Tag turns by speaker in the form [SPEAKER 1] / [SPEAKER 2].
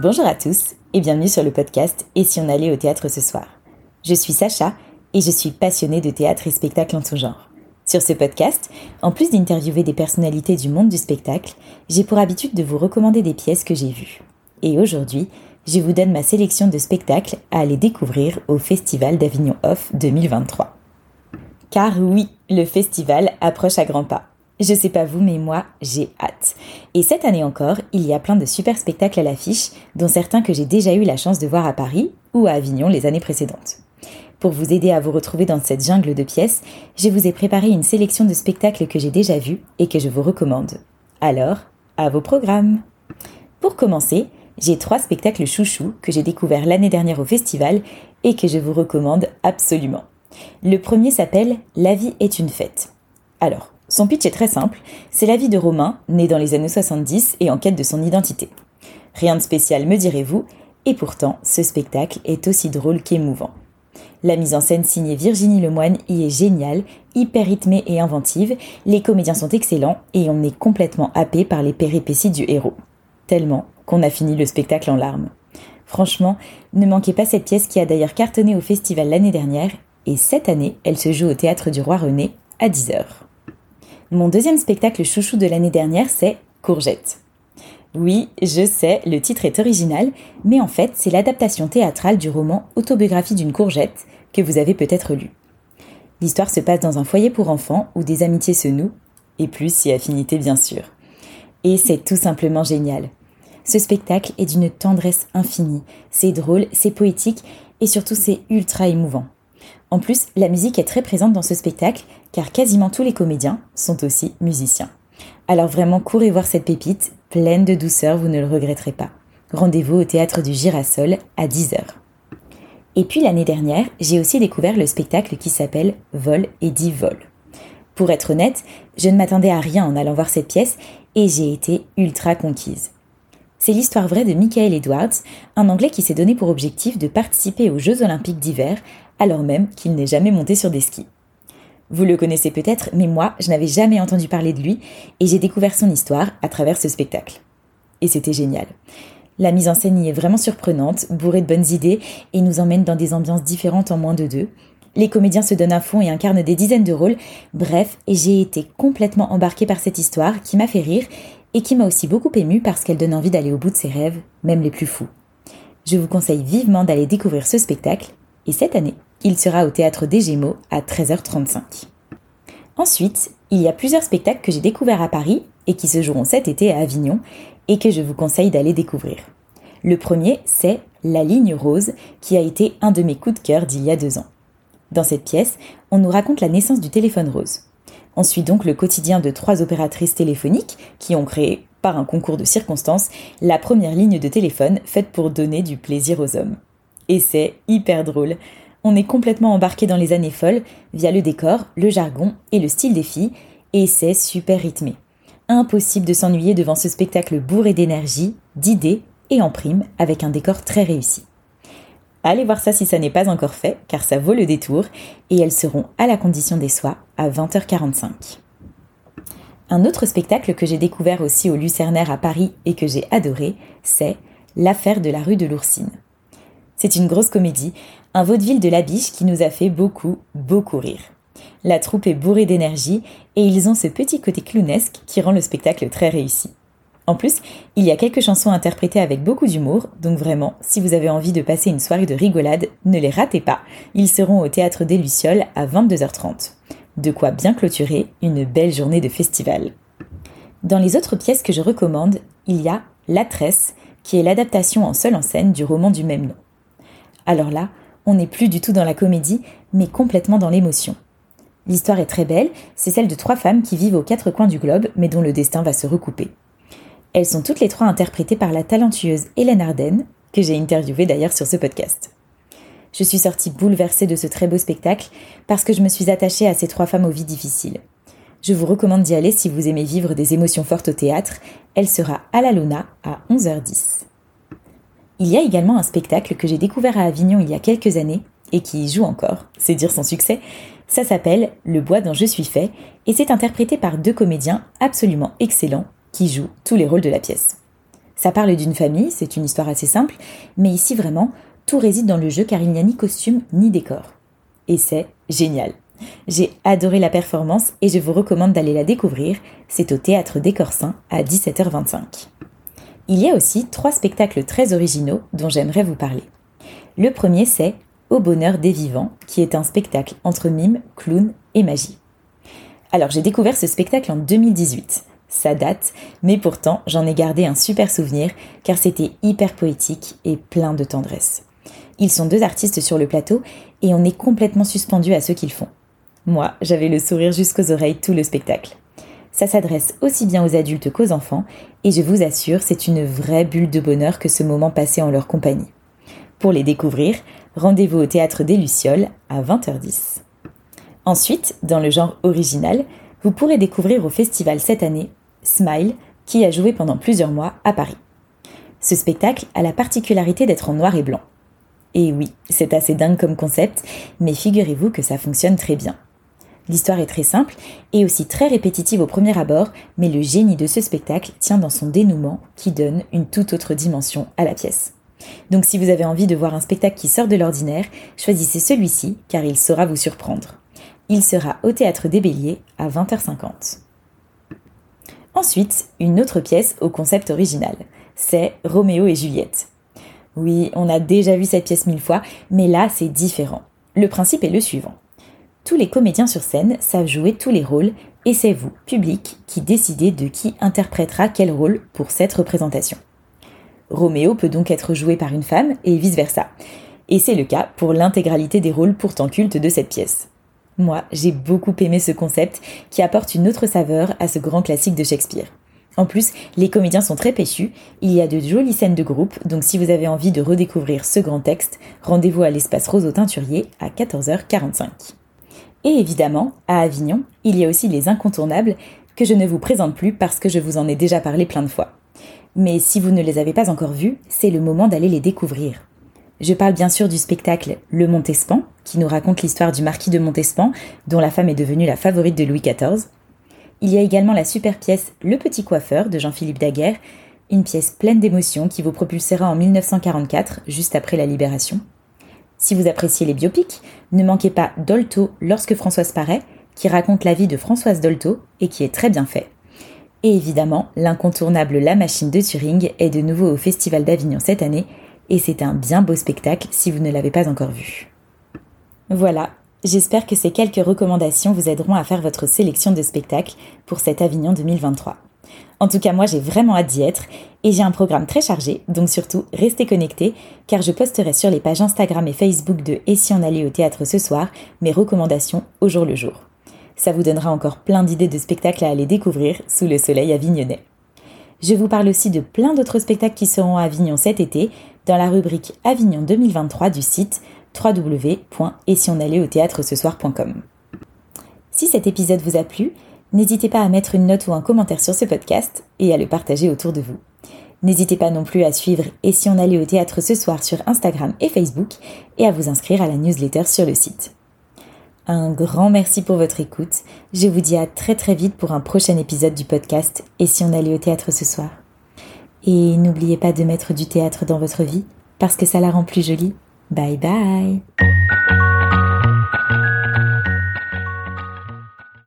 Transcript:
[SPEAKER 1] Bonjour à tous et bienvenue sur le podcast Et si on allait au théâtre ce soir? Je suis Sacha et je suis passionnée de théâtre et spectacle en tout genre. Sur ce podcast, en plus d'interviewer des personnalités du monde du spectacle, j'ai pour habitude de vous recommander des pièces que j'ai vues. Et aujourd'hui, je vous donne ma sélection de spectacles à aller découvrir au Festival d'Avignon Off 2023. Car oui, le festival approche à grands pas. Je sais pas vous, mais moi, j'ai hâte. Et cette année encore, il y a plein de super spectacles à l'affiche, dont certains que j'ai déjà eu la chance de voir à Paris ou à Avignon les années précédentes. Pour vous aider à vous retrouver dans cette jungle de pièces, je vous ai préparé une sélection de spectacles que j'ai déjà vus et que je vous recommande. Alors, à vos programmes Pour commencer, j'ai trois spectacles chouchous que j'ai découverts l'année dernière au festival et que je vous recommande absolument. Le premier s'appelle La vie est une fête. Alors, son pitch est très simple, c'est la vie de Romain, né dans les années 70 et en quête de son identité. Rien de spécial, me direz-vous, et pourtant, ce spectacle est aussi drôle qu'émouvant. La mise en scène signée Virginie Lemoine y est géniale, hyper rythmée et inventive, les comédiens sont excellents et on est complètement happé par les péripéties du héros. Tellement qu'on a fini le spectacle en larmes. Franchement, ne manquez pas cette pièce qui a d'ailleurs cartonné au festival l'année dernière, et cette année, elle se joue au théâtre du Roi René à 10h. Mon deuxième spectacle chouchou de l'année dernière, c'est Courgette. Oui, je sais, le titre est original, mais en fait, c'est l'adaptation théâtrale du roman Autobiographie d'une courgette que vous avez peut-être lu. L'histoire se passe dans un foyer pour enfants où des amitiés se nouent, et plus si affinité bien sûr. Et c'est tout simplement génial. Ce spectacle est d'une tendresse infinie, c'est drôle, c'est poétique, et surtout c'est ultra émouvant. En plus, la musique est très présente dans ce spectacle, car quasiment tous les comédiens sont aussi musiciens. Alors vraiment, courez voir cette pépite, pleine de douceur, vous ne le regretterez pas. Rendez-vous au théâtre du Girasol à 10h. Et puis l'année dernière, j'ai aussi découvert le spectacle qui s'appelle Vol et dit vol. Pour être honnête, je ne m'attendais à rien en allant voir cette pièce et j'ai été ultra conquise. C'est l'histoire vraie de Michael Edwards, un Anglais qui s'est donné pour objectif de participer aux Jeux olympiques d'hiver alors même qu'il n'est jamais monté sur des skis. Vous le connaissez peut-être, mais moi, je n'avais jamais entendu parler de lui et j'ai découvert son histoire à travers ce spectacle. Et c'était génial. La mise en scène y est vraiment surprenante, bourrée de bonnes idées et nous emmène dans des ambiances différentes en moins de deux. Les comédiens se donnent à fond et incarnent des dizaines de rôles. Bref, j'ai été complètement embarquée par cette histoire qui m'a fait rire et qui m'a aussi beaucoup émue parce qu'elle donne envie d'aller au bout de ses rêves, même les plus fous. Je vous conseille vivement d'aller découvrir ce spectacle et cette année, il sera au théâtre des Gémeaux à 13h35. Ensuite, il y a plusieurs spectacles que j'ai découverts à Paris et qui se joueront cet été à Avignon et que je vous conseille d'aller découvrir. Le premier, c'est La ligne rose, qui a été un de mes coups de cœur d'il y a deux ans. Dans cette pièce, on nous raconte la naissance du téléphone rose. On suit donc le quotidien de trois opératrices téléphoniques qui ont créé, par un concours de circonstances, la première ligne de téléphone faite pour donner du plaisir aux hommes. Et c'est hyper drôle on est complètement embarqué dans les années folles via le décor, le jargon et le style des filles, et c'est super rythmé. Impossible de s'ennuyer devant ce spectacle bourré d'énergie, d'idées et en prime avec un décor très réussi. Allez voir ça si ça n'est pas encore fait, car ça vaut le détour, et elles seront à la condition des soies à 20h45. Un autre spectacle que j'ai découvert aussi au Lucernaire à Paris et que j'ai adoré, c'est L'affaire de la rue de l'Oursine. C'est une grosse comédie, un vaudeville de la biche qui nous a fait beaucoup, beaucoup rire. La troupe est bourrée d'énergie et ils ont ce petit côté clownesque qui rend le spectacle très réussi. En plus, il y a quelques chansons interprétées avec beaucoup d'humour, donc vraiment, si vous avez envie de passer une soirée de rigolade, ne les ratez pas. Ils seront au théâtre des Lucioles à 22h30. De quoi bien clôturer une belle journée de festival. Dans les autres pièces que je recommande, il y a La Tresse, qui est l'adaptation en seule en scène du roman du même nom. Alors là, on n'est plus du tout dans la comédie, mais complètement dans l'émotion. L'histoire est très belle, c'est celle de trois femmes qui vivent aux quatre coins du globe, mais dont le destin va se recouper. Elles sont toutes les trois interprétées par la talentueuse Hélène Arden, que j'ai interviewée d'ailleurs sur ce podcast. Je suis sortie bouleversée de ce très beau spectacle parce que je me suis attachée à ces trois femmes aux vies difficiles. Je vous recommande d'y aller si vous aimez vivre des émotions fortes au théâtre. Elle sera à la Luna à 11h10. Il y a également un spectacle que j'ai découvert à Avignon il y a quelques années et qui joue encore, c'est dire son succès. Ça s'appelle Le bois dont je suis fait et c'est interprété par deux comédiens absolument excellents qui jouent tous les rôles de la pièce. Ça parle d'une famille, c'est une histoire assez simple, mais ici vraiment, tout réside dans le jeu car il n'y a ni costume ni décor. Et c'est génial. J'ai adoré la performance et je vous recommande d'aller la découvrir. C'est au théâtre des à 17h25. Il y a aussi trois spectacles très originaux dont j'aimerais vous parler. Le premier c'est Au bonheur des vivants, qui est un spectacle entre mime, clown et magie. Alors j'ai découvert ce spectacle en 2018. Ça date, mais pourtant j'en ai gardé un super souvenir car c'était hyper poétique et plein de tendresse. Ils sont deux artistes sur le plateau et on est complètement suspendu à ce qu'ils font. Moi, j'avais le sourire jusqu'aux oreilles tout le spectacle. Ça s'adresse aussi bien aux adultes qu'aux enfants, et je vous assure, c'est une vraie bulle de bonheur que ce moment passé en leur compagnie. Pour les découvrir, rendez-vous au théâtre des Lucioles à 20h10. Ensuite, dans le genre original, vous pourrez découvrir au festival cette année Smile, qui a joué pendant plusieurs mois à Paris. Ce spectacle a la particularité d'être en noir et blanc. Et oui, c'est assez dingue comme concept, mais figurez-vous que ça fonctionne très bien. L'histoire est très simple et aussi très répétitive au premier abord, mais le génie de ce spectacle tient dans son dénouement qui donne une toute autre dimension à la pièce. Donc si vous avez envie de voir un spectacle qui sort de l'ordinaire, choisissez celui-ci car il saura vous surprendre. Il sera au théâtre des Béliers à 20h50. Ensuite, une autre pièce au concept original. C'est Roméo et Juliette. Oui, on a déjà vu cette pièce mille fois, mais là c'est différent. Le principe est le suivant. Tous les comédiens sur scène savent jouer tous les rôles et c'est vous, public, qui décidez de qui interprétera quel rôle pour cette représentation. Roméo peut donc être joué par une femme et vice-versa. Et c'est le cas pour l'intégralité des rôles pourtant cultes de cette pièce. Moi, j'ai beaucoup aimé ce concept qui apporte une autre saveur à ce grand classique de Shakespeare. En plus, les comédiens sont très péchus, il y a de jolies scènes de groupe, donc si vous avez envie de redécouvrir ce grand texte, rendez-vous à l'espace Roseau Teinturier à 14h45. Et évidemment, à Avignon, il y a aussi les incontournables que je ne vous présente plus parce que je vous en ai déjà parlé plein de fois. Mais si vous ne les avez pas encore vus, c'est le moment d'aller les découvrir. Je parle bien sûr du spectacle Le Montespan, qui nous raconte l'histoire du marquis de Montespan, dont la femme est devenue la favorite de Louis XIV. Il y a également la super pièce Le Petit Coiffeur de Jean-Philippe Daguerre, une pièce pleine d'émotions qui vous propulsera en 1944, juste après la Libération. Si vous appréciez les biopics, ne manquez pas Dolto lorsque Françoise paraît, qui raconte la vie de Françoise Dolto et qui est très bien fait. Et évidemment, l'incontournable La Machine de Turing est de nouveau au Festival d'Avignon cette année, et c'est un bien beau spectacle si vous ne l'avez pas encore vu. Voilà, j'espère que ces quelques recommandations vous aideront à faire votre sélection de spectacles pour cet Avignon 2023. En tout cas, moi, j'ai vraiment hâte d'y être et j'ai un programme très chargé, donc surtout, restez connectés car je posterai sur les pages Instagram et Facebook de Et si on allait au théâtre ce soir mes recommandations au jour le jour. Ça vous donnera encore plein d'idées de spectacles à aller découvrir sous le soleil avignonnais. Je vous parle aussi de plein d'autres spectacles qui seront à Avignon cet été dans la rubrique Avignon 2023 du site www.etsionallait-au-théâtre-ce-soir.com. Si cet épisode vous a plu, N'hésitez pas à mettre une note ou un commentaire sur ce podcast et à le partager autour de vous. N'hésitez pas non plus à suivre Et si on allait au théâtre ce soir sur Instagram et Facebook et à vous inscrire à la newsletter sur le site. Un grand merci pour votre écoute. Je vous dis à très très vite pour un prochain épisode du podcast Et si on allait au théâtre ce soir. Et n'oubliez pas de mettre du théâtre dans votre vie parce que ça la rend plus jolie. Bye bye